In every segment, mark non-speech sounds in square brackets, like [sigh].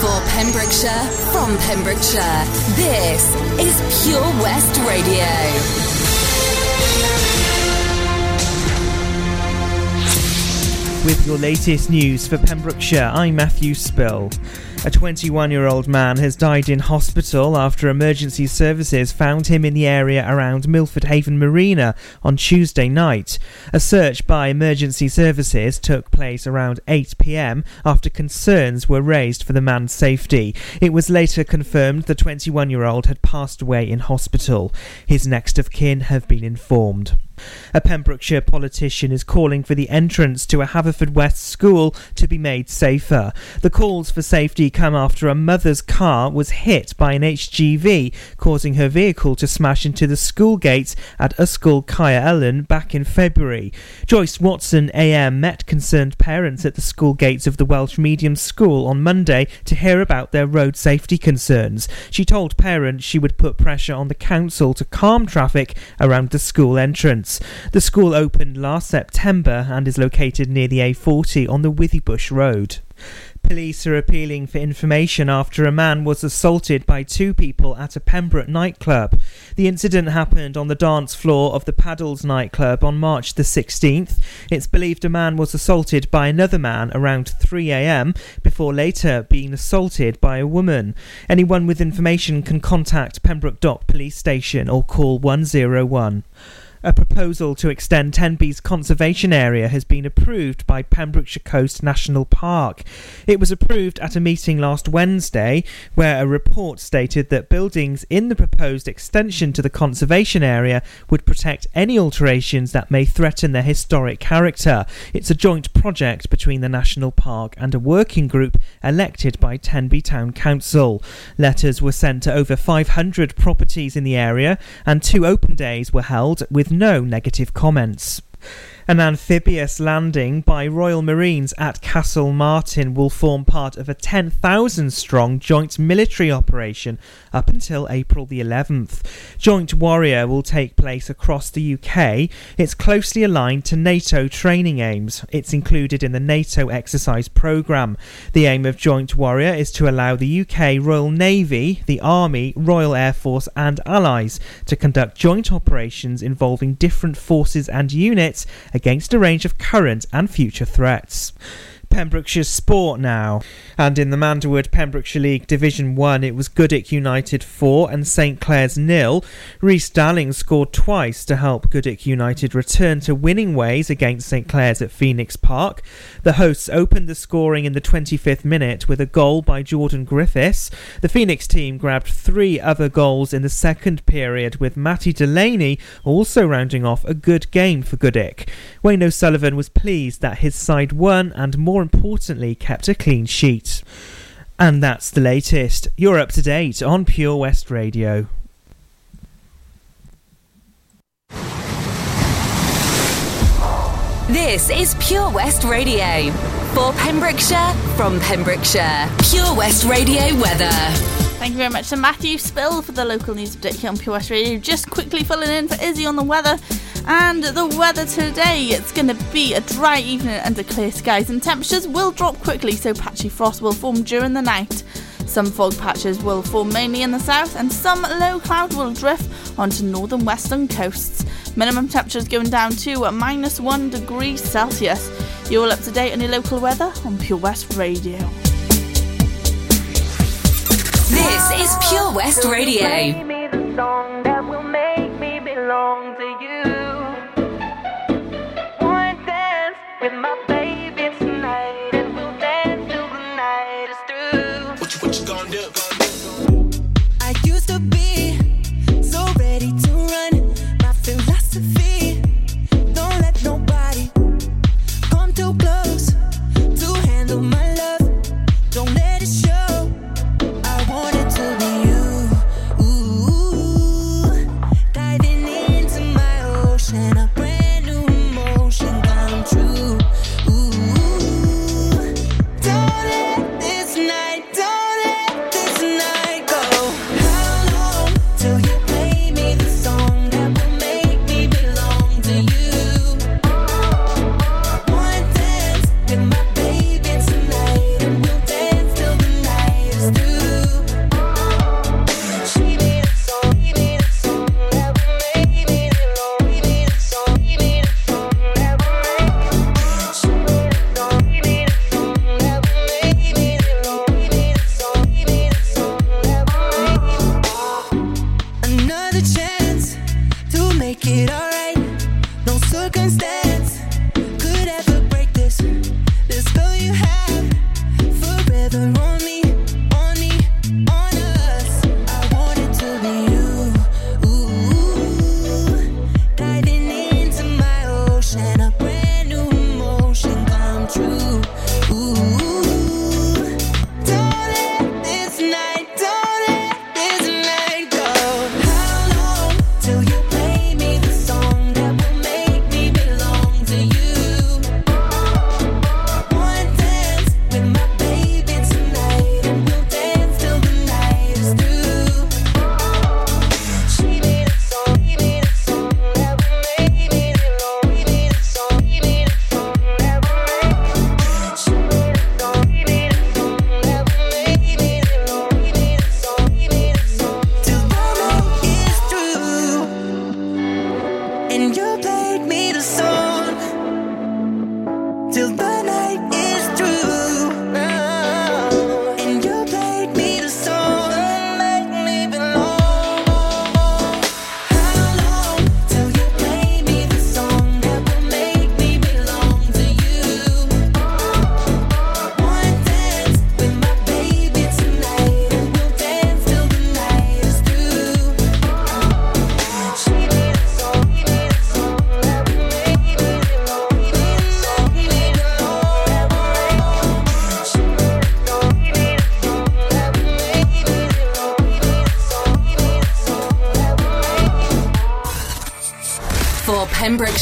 For Pembrokeshire, from Pembrokeshire, this is Pure West Radio. With your latest news for Pembrokeshire, I'm Matthew Spill. A 21 year old man has died in hospital after emergency services found him in the area around Milford Haven Marina on Tuesday night. A search by emergency services took place around 8 pm after concerns were raised for the man's safety. It was later confirmed the 21 year old had passed away in hospital. His next of kin have been informed. A Pembrokeshire politician is calling for the entrance to a Haverfordwest school to be made safer. The calls for safety come after a mother's car was hit by an HGV, causing her vehicle to smash into the school gates at Ysgol Caer Elen back in February. Joyce Watson AM met concerned parents at the school gates of the Welsh Medium School on Monday to hear about their road safety concerns. She told parents she would put pressure on the council to calm traffic around the school entrance. The school opened last September and is located near the A40 on the Withybush Road. Police are appealing for information after a man was assaulted by two people at a Pembroke nightclub. The incident happened on the dance floor of the Paddles nightclub on March the 16th. It's believed a man was assaulted by another man around 3am before later being assaulted by a woman. Anyone with information can contact Pembroke Dock Police Station or call 101. A proposal to extend Tenby's conservation area has been approved by Pembrokeshire Coast National Park. It was approved at a meeting last Wednesday where a report stated that buildings in the proposed extension to the conservation area would protect any alterations that may threaten their historic character. It's a joint project between the National Park and a working group elected by Tenby Town Council. Letters were sent to over 500 properties in the area and two open days were held with with no negative comments. An amphibious landing by Royal Marines at Castlemartin will form part of a 10,000 strong joint military operation up until April the 11th. Joint Warrior will take place across the UK. It's closely aligned to NATO training aims. It's included in the NATO exercise programme. The aim of Joint Warrior is to allow the UK Royal Navy, the Army, Royal Air Force, and allies to conduct joint operations involving different forces and units against a range of current and future threats. Pembrokeshire Sport now. And in the Manderwood Pembrokeshire League Division 1, it was Goodwick United 4 and St Clears nil. Rhys Dalling scored twice to help Goodwick United return to winning ways against St Clears at Phoenix Park. The hosts opened the scoring in the 25th minute with a goal by Jordan Griffiths. The Phoenix team grabbed three other goals in the second period, with Matty Delaney also rounding off a good game for Goodwick. Wayne O'Sullivan was pleased that his side won and more more importantly, kept a clean sheet. And that's the latest. You're up to date on Pure West Radio. This is Pure West Radio. For Pembrokeshire, from Pembrokeshire. Pure West Radio weather. Thank you very much to Matthew Spill for the local news update here on Pure West Radio. Just quickly filling in for Izzy on the weather. And the weather today, it's going to be a dry evening under clear skies, and temperatures will drop quickly, so patchy frost will form during the night. Some fog patches will form mainly in the south, and some low cloud will drift onto northern western coasts. Minimum temperatures going down to minus one degree Celsius. You're all up to date on your local weather on Pure West Radio. This is Pure West Radio.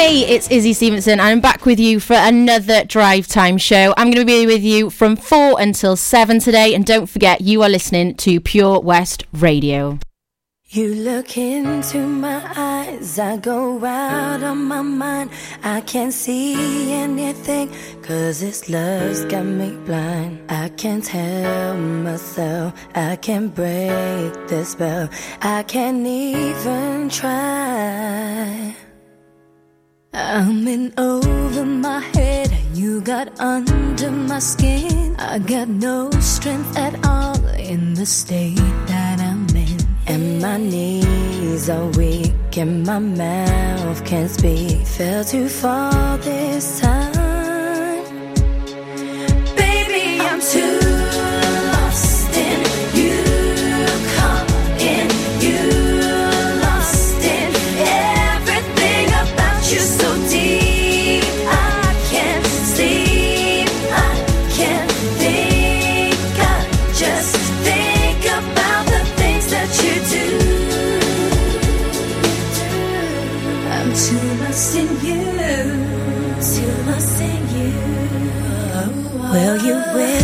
Hey, it's Izzy Stevenson, I'm back with you for another Drive Time show. I'm going to be with you from 4 until 7 today, and don't forget, you are listening to Pure West Radio. You look into my eyes, I go out of my mind. I can't see anything, cause this love's got me blind. I can't help myself, I can't break the spell, I can't even try. I'm in over my head, you got under my skin. I got no strength at all in the state that I'm in. And my knees are weak, and my mouth can't speak. Fell too far this time. You. Well,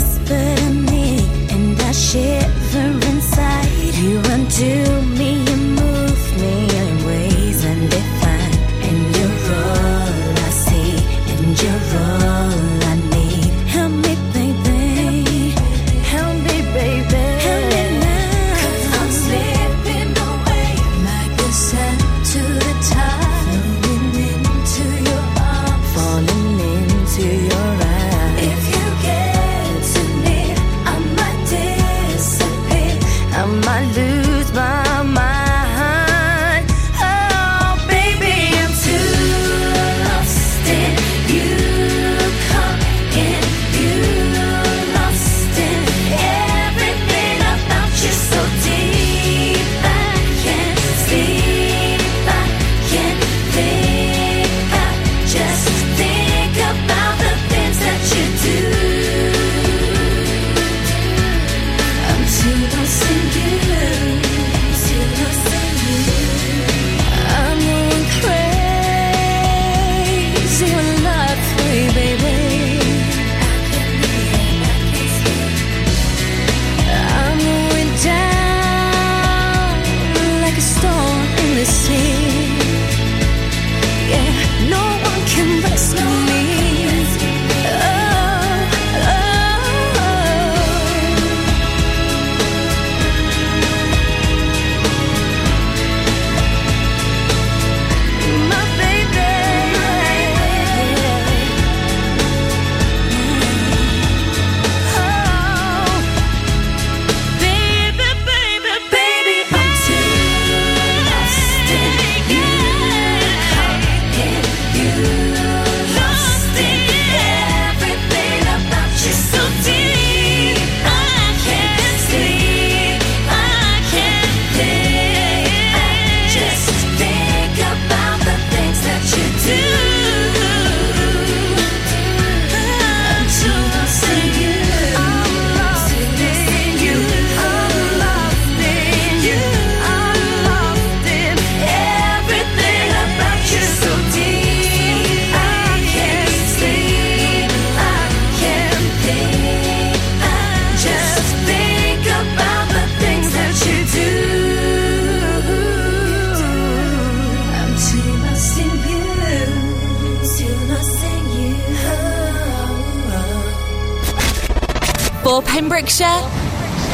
Pembrokeshire,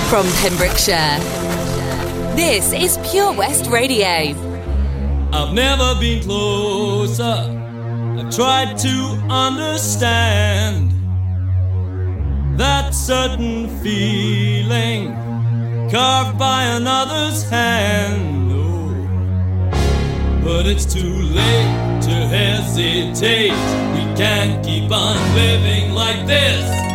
from Pembrokeshire. This is Pure West Radio. I've never been closer. I've tried to understand that certain feeling carved by another's hand. Oh, but it's too late to hesitate. We can't keep on living like this.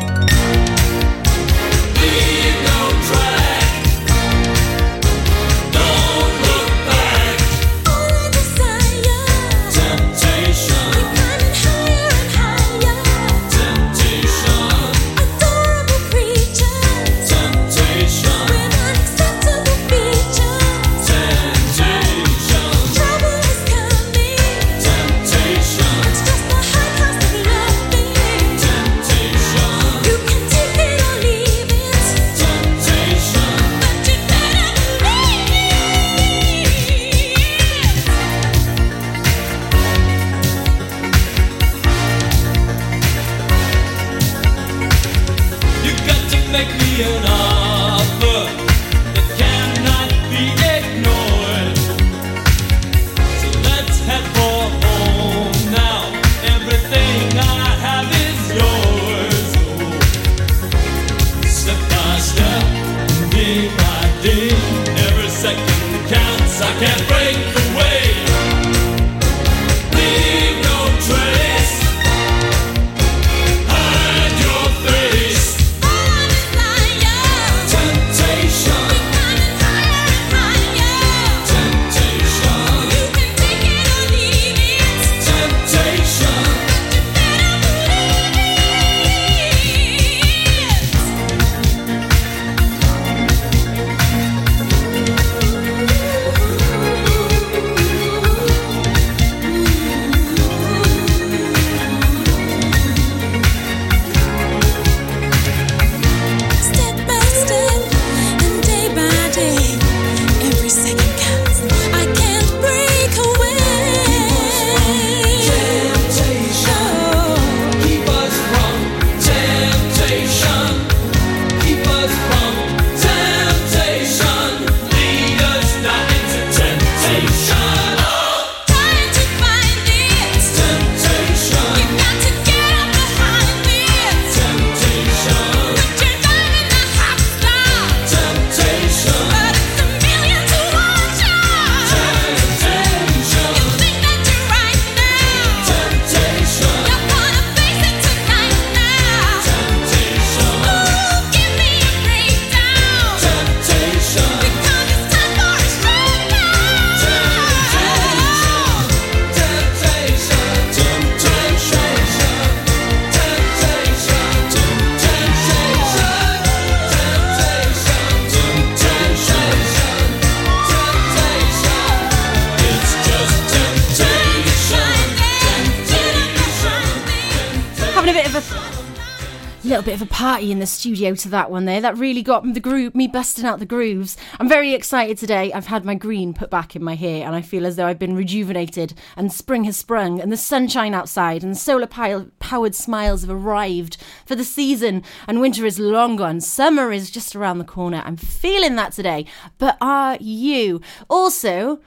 Bit of a party in the studio to that one there. That really got the groove, me busting out the grooves. I'm very excited today. I've had my green put back in my hair, and I feel as though I've been rejuvenated. And spring has sprung, and the sunshine outside, and solar powered smiles have arrived for the season. And winter is long gone. Summer is just around the corner. I'm feeling that today. But are you? Also,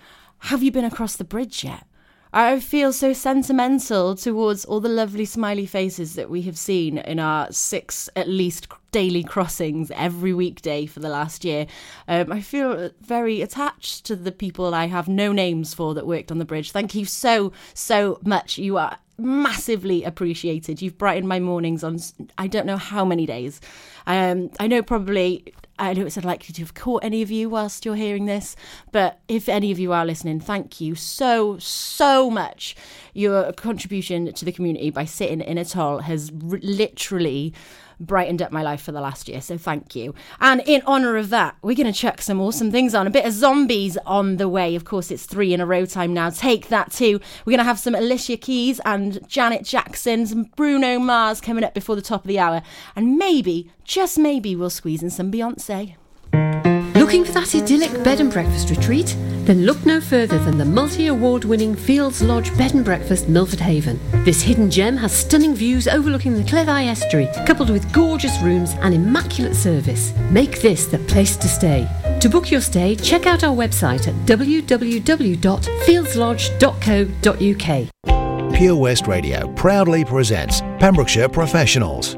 have you been across the bridge yet? I feel so sentimental towards all the lovely smiley faces that we have seen in our six, at least, daily crossings every weekday for the last year. Um, I feel very attached to the people I have no names for that worked on the bridge. Thank you so, so much. You are massively appreciated. You've brightened my mornings on I don't know how many days. Um, I know probably I know it's unlikely to have caught any of you whilst you're hearing this, but if any of you are listening, thank you so, so much. Your contribution to the community by sitting in a toll has r- literally brightened up my life for the last year, so thank you. And in honour of that, we're going to chuck some awesome things on. A bit of zombies on the way. Of course, it's three in a row time now. Take that too. We're going to have some Alicia Keys and Janet Jackson, and Bruno Mars coming up before the top of the hour. And maybe, just maybe, we'll squeeze in some Beyonce. Looking for that idyllic bed and breakfast retreat? Then look no further than the multi award winning Fields Lodge Bed and Breakfast Milford Haven. This hidden gem has stunning views overlooking the Cleddau estuary, coupled with gorgeous rooms and immaculate service. Make this the place to stay. To book your stay, check out our website at www.fieldslodge.co.uk. Pure West Radio proudly presents Pembrokeshire Professionals.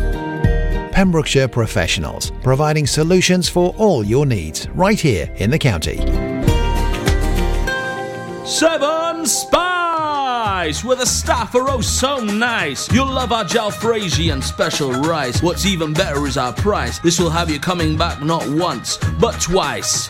Pembrokeshire Professionals, providing solutions for all your needs right here in the county. Seven Spice, where the staff are oh so nice. You'll love our jalfrezi and special rice. What's even better is our price. This will have you coming back not once, but twice.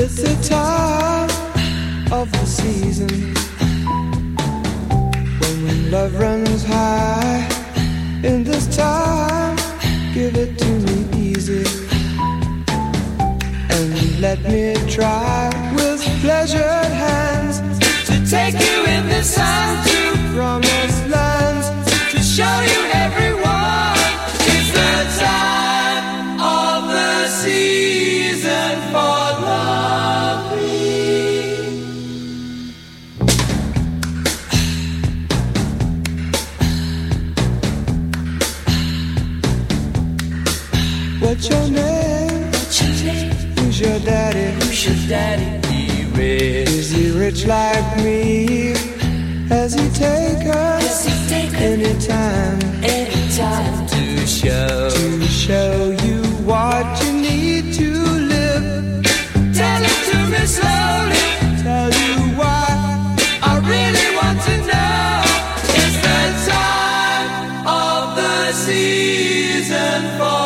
It's the time of the season when love runs high. In this time, give it to me easy and let me try with pleasured hands to take you in the sun to promised lands to show you everyone. Your daddy? He rich. Is he rich like me? Has he take us? Has he take anytime? Anytime to show to show you what you need to live. Tell it to me slowly. Tell you why I really want to know. It's the time of the season for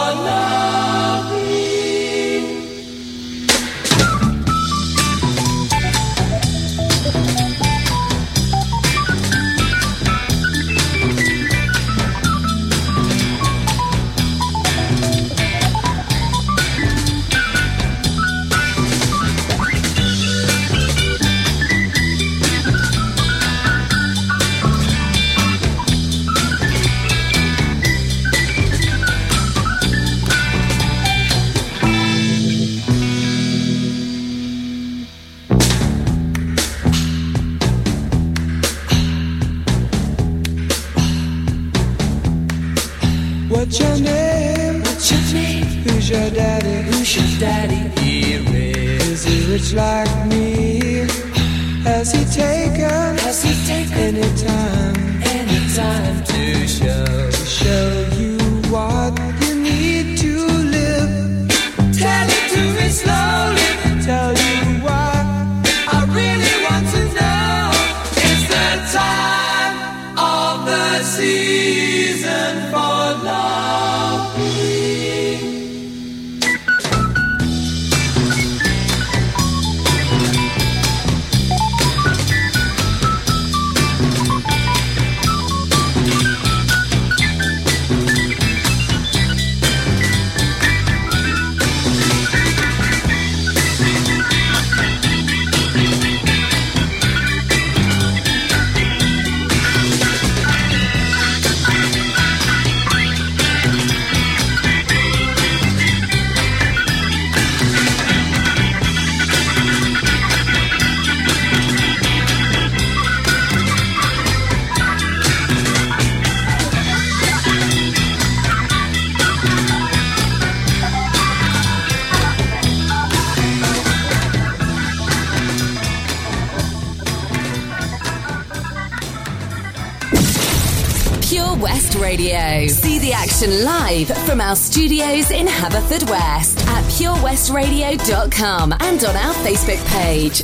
West Radio. See the action live from our studios in Haverfordwest at purewestradio.com and on our Facebook page.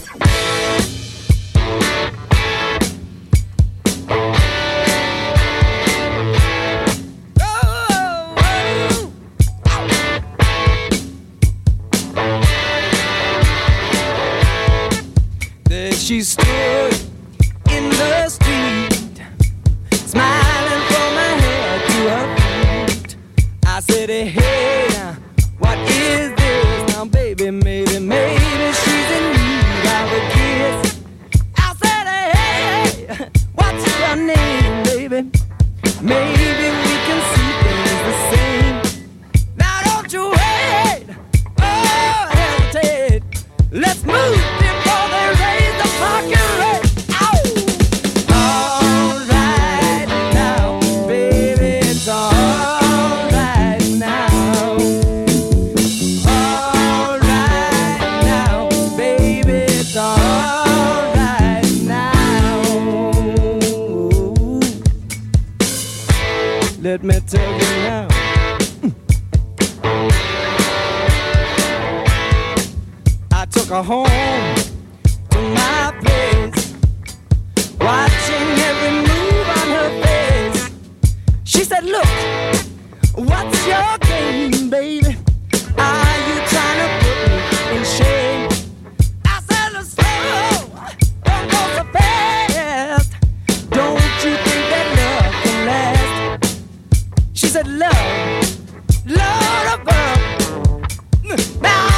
She's She said, Love, love above. Now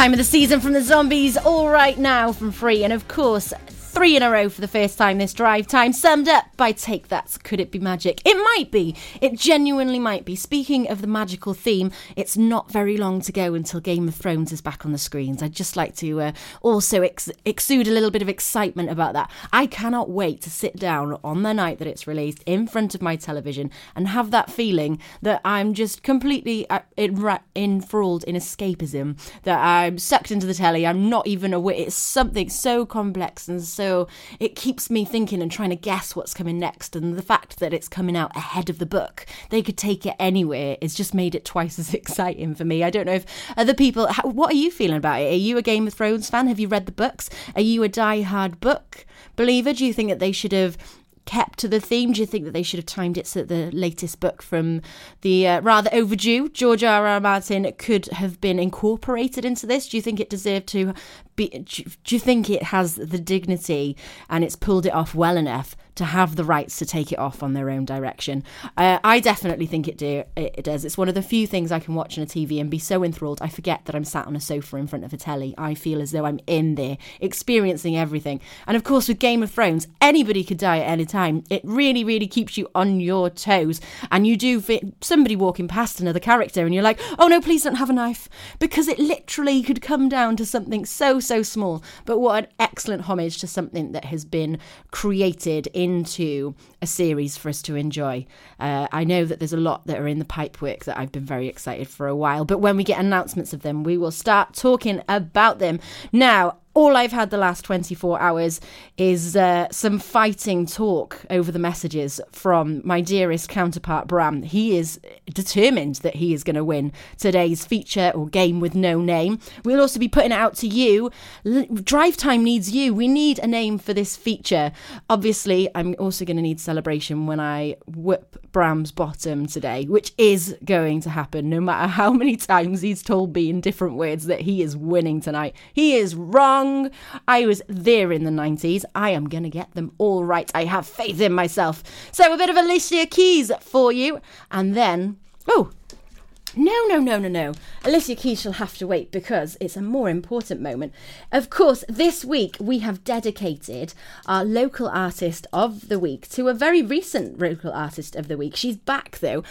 Time of the season from the zombies, all right now from free, and of course, three in a row for the first time this drive time, summed up by Take That. Could it be magic? It might be. It genuinely might be. Speaking of the magical theme, it's not very long to go until Game of Thrones is back on the screens. I'd just like to uh, also ex- exude a little bit of excitement about that. I cannot wait to sit down on the night that it's released in front of my television and have that feeling that I'm just completely uh, enthralled in escapism, that I'm sucked into the telly. I'm not even aware. It's something so complex and so it keeps me thinking and trying to guess what's coming next. And the fact that it's coming out ahead of the book, they could take it anywhere. It's just made it twice as [laughs] exciting for me. I don't know if other people. What are you feeling about it? Are you a Game of Thrones fan? Have you read the books? Are you a die-hard book believer? Do you think that they should have kept to the theme? Do you think that they should have timed it so that the latest book from the uh, rather overdue George R. R. Martin could have been incorporated into this? Do you think it deserved to be? Do do you think it has the dignity and it's pulled it off well enough to have the rights to take it off on their own direction? Uh, I definitely think it do. It, does. It's one of the few things I can watch on a TV and be so enthralled. I forget that I'm sat on a sofa in front of a telly. I feel as though I'm in there, experiencing everything. And of course, with Game of Thrones, anybody could die at any time. It really, really keeps you on your toes. And you do somebody walking past another character and you're like, oh no, please don't have a knife. Because it literally could come down to something so, so small. But what an excellent homage to something that has been created into a series for us to enjoy. Uh, I know that there's a lot that are in the pipework that I've been very excited for a while. But when we get announcements of them, we will start talking about them. Now, all I've had the last 24 hours is uh, some fighting talk over the messages from my dearest counterpart, Bram. He is determined that he is going to win today's feature or game with no name. We'll also be putting it out to you. L- Drive Time needs you. We need a name for this feature. Obviously, I'm also going to need celebration when I whip Bram's bottom today, which is going to happen no matter how many times he's told me in different words that he is winning tonight. He is wrong. I was there in the 90s. I am going to get them all right. I have faith in myself. So, a bit of Alicia Keys for you. And then, oh, no, no, no, no, no. Alicia Keys shall have to wait because it's a more important moment. Of course, this week we have dedicated our local artist of the week to a very recent local artist of the week. She's back though.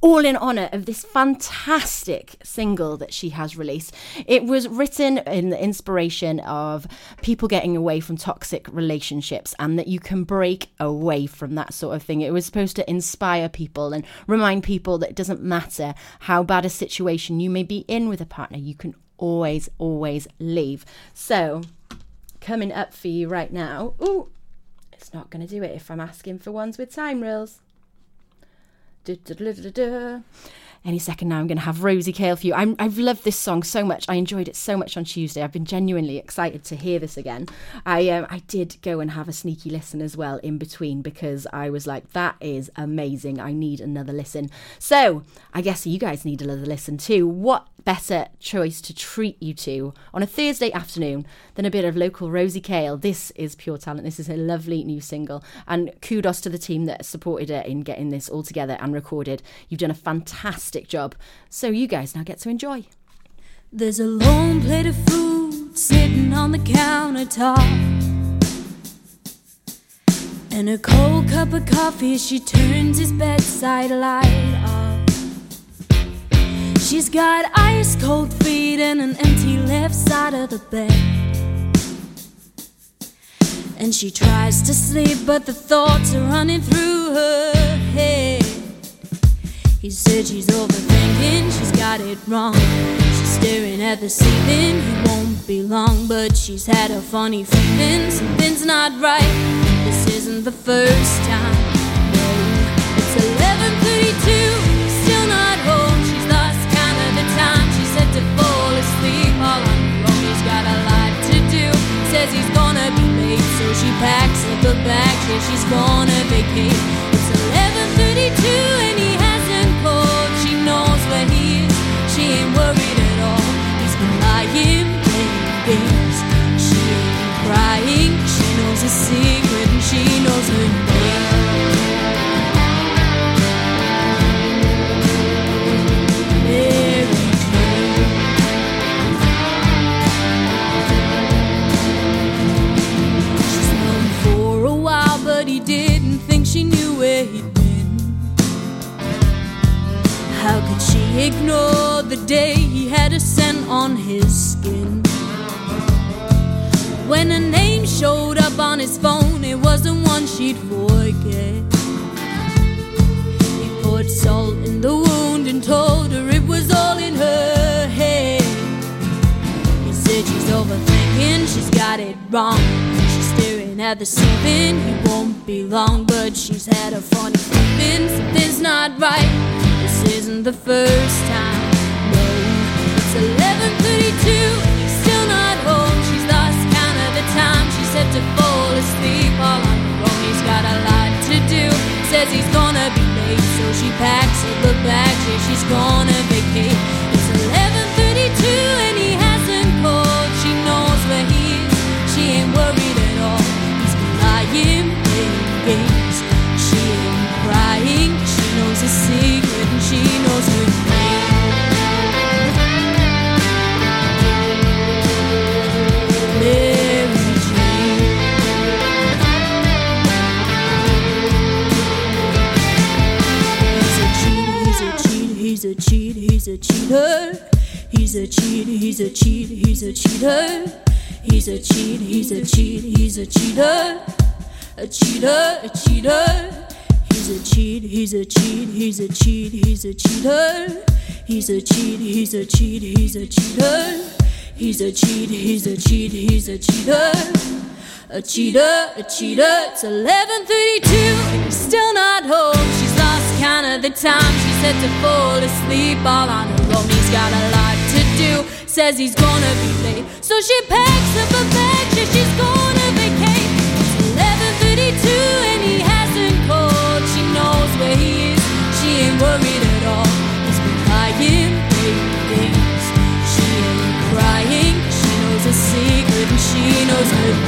All in honour of this fantastic single that she has released. It was written in the inspiration of people getting away from toxic relationships and that you can break away from that sort of thing. It was supposed to inspire people and remind people that it doesn't matter how bad a situation you may be in with a partner, you can always, always leave. So, coming up for you right now. Ooh, it's not going to do it if I'm asking for ones with time reels. Du-du-du-du-du. Any second now, I'm going to have Rosie Kale for you. I'm, I've loved this song so much. I enjoyed it so much on Tuesday. I've been genuinely excited to hear this again. I um, I did go and have a sneaky listen as well in between because I was like, that is amazing. I need another listen. So I guess you guys need another listen too. What better choice to treat you to on a Thursday afternoon than a bit of local Rosie Kale. This is pure talent. This is a lovely new single. And kudos to the team that supported her in getting this all together and recorded. You've done a fantastic job. So you guys now get to enjoy. There's a lone plate of food sitting on the countertop. And a cold cup of coffee as she turns his bedside light off. She's got ice cold feet and an empty left side of the bed. And she tries to sleep, but the thoughts are running through her. He said she's overthinking, she's got it wrong. She's staring at the ceiling, he won't be long, but she's had a funny feeling something's not right. This isn't the first time. No, it's 11:32, still not home. She's lost count of the time. She said to fall asleep all on her own. He's got a lot to do. Says he's gonna be late, so she packs up her bag. Says she's gonna vacate. It's 11:32 His secret and she knows her name. Mary Jane. Known for a while, but he didn't think she knew where he'd been. How could she ignore the day he had a scent on his skin? When a name showed on his phone, it wasn't one she'd forget. He poured salt in the wound and told her it was all in her head. He said she's overthinking, she's got it wrong. She's staring at the ceiling, he won't be long, but she's had a funny feeling something's not right. This isn't the first time. No, it's 11:32, she's gonna vacate. He's a cheat, he's a cheater. He's a cheat, he's a cheat, he's a cheater. A cheater, a cheater. He's a cheat, he's a cheat, he's a cheat, he's a cheater. He's a cheat, he's a cheat, he's a cheater. He's a cheat, he's a cheat, he's a cheater. A cheater, a cheater. It's 11:32 and he's still not home. She's lost count of the time she said to fall asleep all on her own. He's got a to do. Says he's gonna be late, so she packs up her bags. Yeah, she's gonna vacate. It's 11:32 and he hasn't called. She knows where he is. She ain't worried at all. He's been lying, days. She ain't crying. She knows a secret and she knows her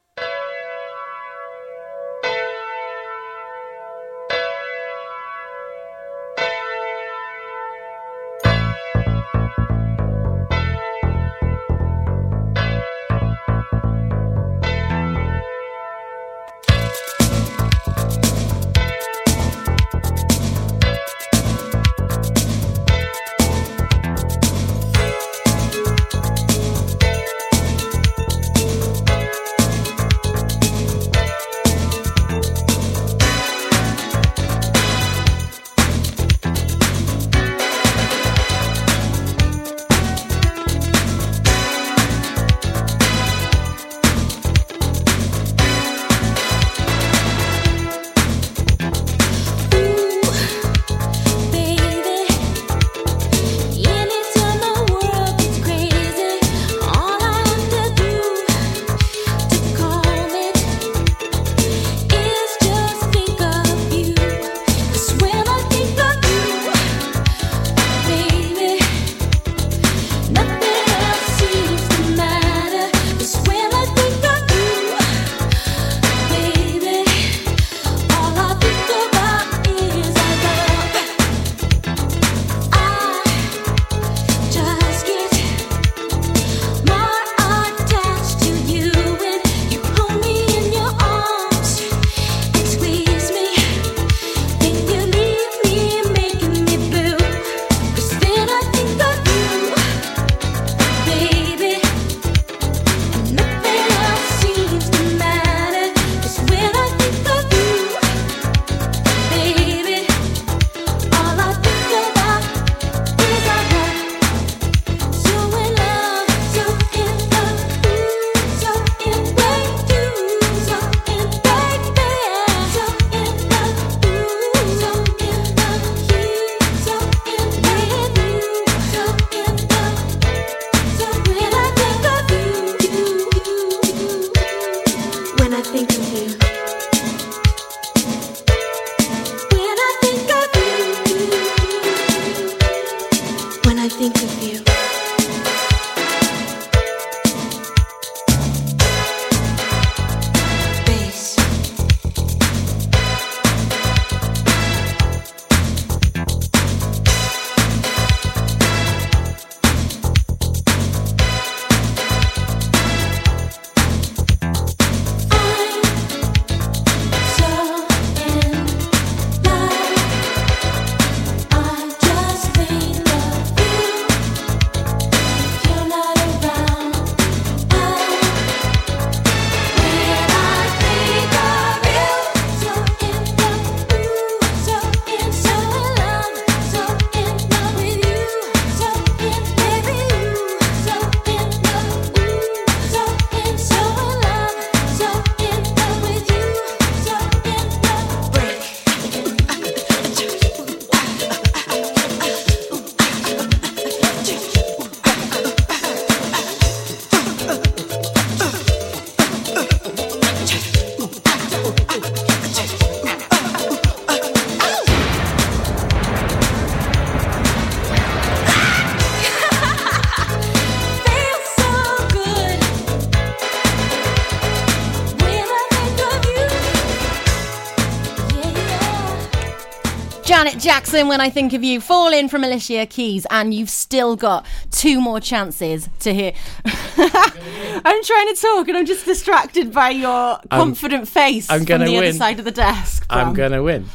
Jackson, when I think of you, fall in from Alicia Keys, and you've still got two more chances to hear. [laughs] I'm trying to talk, and I'm just distracted by your confident face I'm from gonna the other side of the desk. I'm gonna win.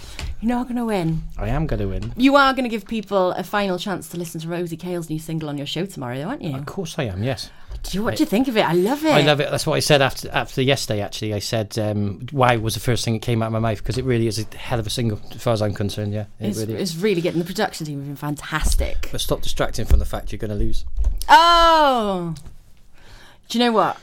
You're not going to win. I am gonna win. You are going to give people a final chance to listen to Rosie Cale's new single on your show tomorrow, though, aren't you? Of course I am. Yes. Do you, what do you think of it? I love it. I love it. That's what I said after after yesterday. Actually, I said um, "Why" was the first thing that came out of my mouth because it really is a hell of a single, as far as I'm concerned. Yeah, it It's, really. It's really getting the production team have been fantastic. But stop distracting from the fact you're going to lose. Oh, do you know what?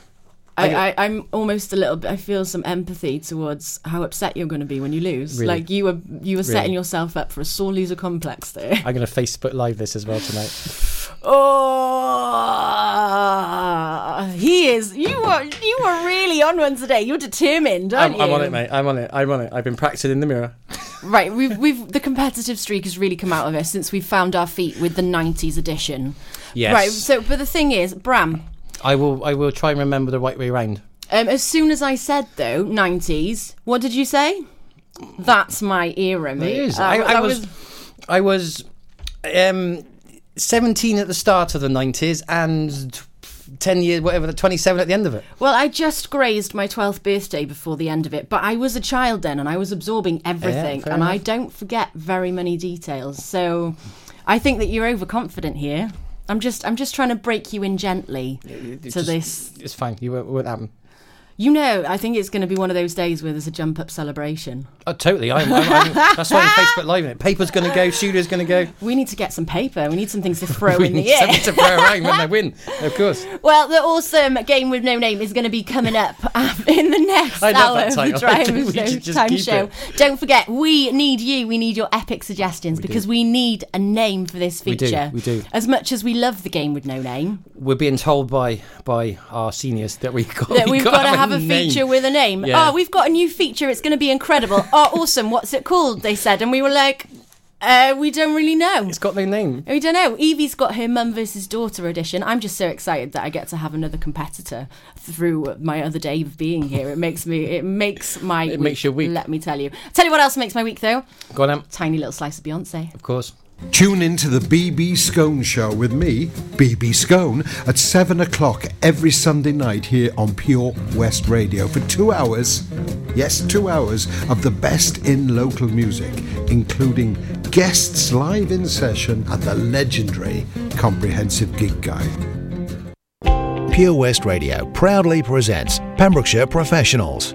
I, I- I'm almost a little bit. I feel some empathy towards how upset you're going to be when you lose. Really? Like you were, you were setting yourself up for a sore loser complex there. I'm going to Facebook Live this as well tonight. [laughs] Oh, he is. You were, you were really on one today. You're determined, aren't I'm, I'm on it, mate. I'm on it. I'm on it. I've been practicing in the mirror. Right, we've, we've the competitive streak has really come out of us since we found our feet with the '90s edition. Yes. Right. So, but the thing is, Bram. I will. I will try and remember the right way round. Um, as soon as I said though '90s, what did you say? That's my era, mate. It is. Uh, I, I that was, I was, um, seventeen at the start of the nineties and ten years, whatever, twenty-seven at the end of it. Well, I just grazed my 12th birthday before the end of it, but I was a child then and I was absorbing everything fair and I don't forget very many details. So I think that you're overconfident here. I'm just I'm just trying to break you in gently to just- this. It's fine. You won't, won't happen. You know, I think it's going to be one of those days where there's a jump up celebration. Oh, totally. I'm, I'm, I'm, that's why I'm [laughs] Facebook Live. in It. Paper's going to go. Shooter's going to go. We need to get some paper. We need some things to throw [laughs] we in the air. something to throw around when they win. Of course. [laughs] Well, the awesome game with no name is going to be coming up um, in the next I love hour that of the. Drive We should just Time Show. it. Don't forget, we need you. We need your epic suggestions because we need a name for this feature. We do, we do. As much as we love the game with no name, We're being told by by our seniors that we got. that we we've got to gotta have a name. feature with a name. Yeah. Oh, we've got a new feature. It's going to be incredible. [laughs] oh, awesome. What's it called? They said, and we were like. Uh, we don't really know. It's got no name. We don't know. Evie's got her mum versus daughter edition. I'm just so excited that I get to have another competitor through my other day of being here. It makes me. It makes my. It makes your week. Let me tell you. Tell you what else makes my week though. Go on, Em. Tiny little slice of Beyonce. Of course. Tune in to the BB Scone Show with me, BB Scone, at 7 o'clock every Sunday night here on Pure West Radio for two hours. Yes, two hours of the best in local music, including guests live in session and the legendary Comprehensive Gig Guide. Pure West Radio proudly presents Pembrokeshire Professionals.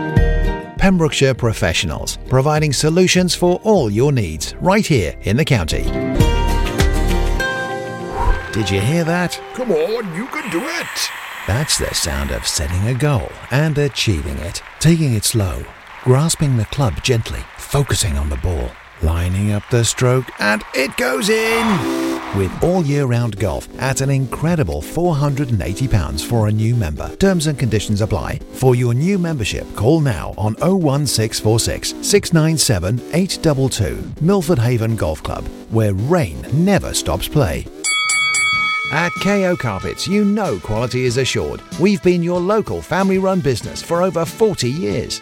Pembrokeshire Professionals, providing solutions for all your needs right here in the county. Did you hear that? Come on, you can do it! That's the sound of setting a goal and achieving it. Taking it slow, grasping the club gently, focusing on the ball, lining up the stroke, and it goes in! With all year round golf at an incredible £480 for a new member. Terms and conditions apply. For your new membership, call now on 01646 697 822. Milford Haven Golf Club, where rain never stops play. At KO Carpets, you know quality is assured. We've been your local family run business for over 40 years.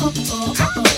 Yeah,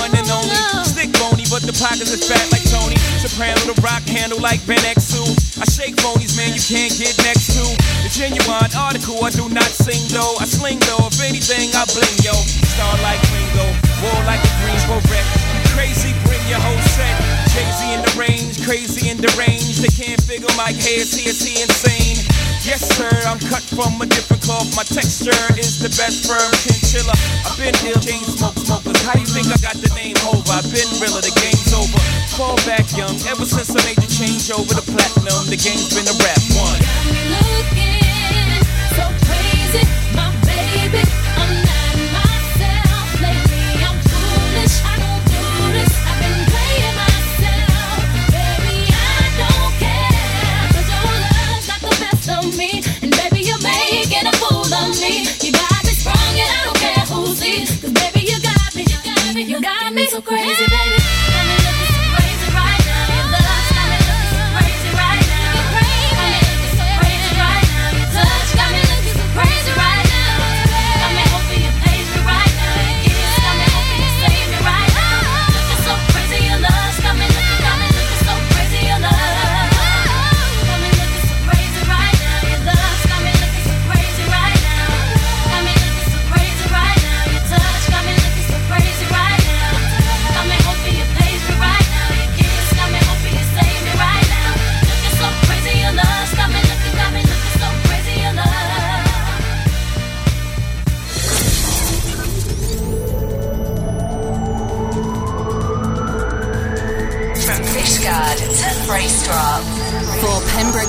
one and only. Stick bony, but the pockets is fat like Tony. Soprano, the rock handle like Ben X2. I shake phonies, man, you can't get next to. The genuine article, I do not sing though. I sling though, if anything, I bling yo. Star like Ringo, war like a Greensboro wreck. Crazy, bring your whole set. Jay-Z in the range, crazy in the range. They can't figure my hair, see, is he insane? Yes, sir, I'm cut from a different cloth. My texture is the best firm chinchilla. I've been ill, chain smoke smokers. How you think I got the name over? I've been realer, the game's over. Fall back young, ever since I made the change over to platinum, the game's been a rap one. looking so crazy, my baby. so crazy, baby.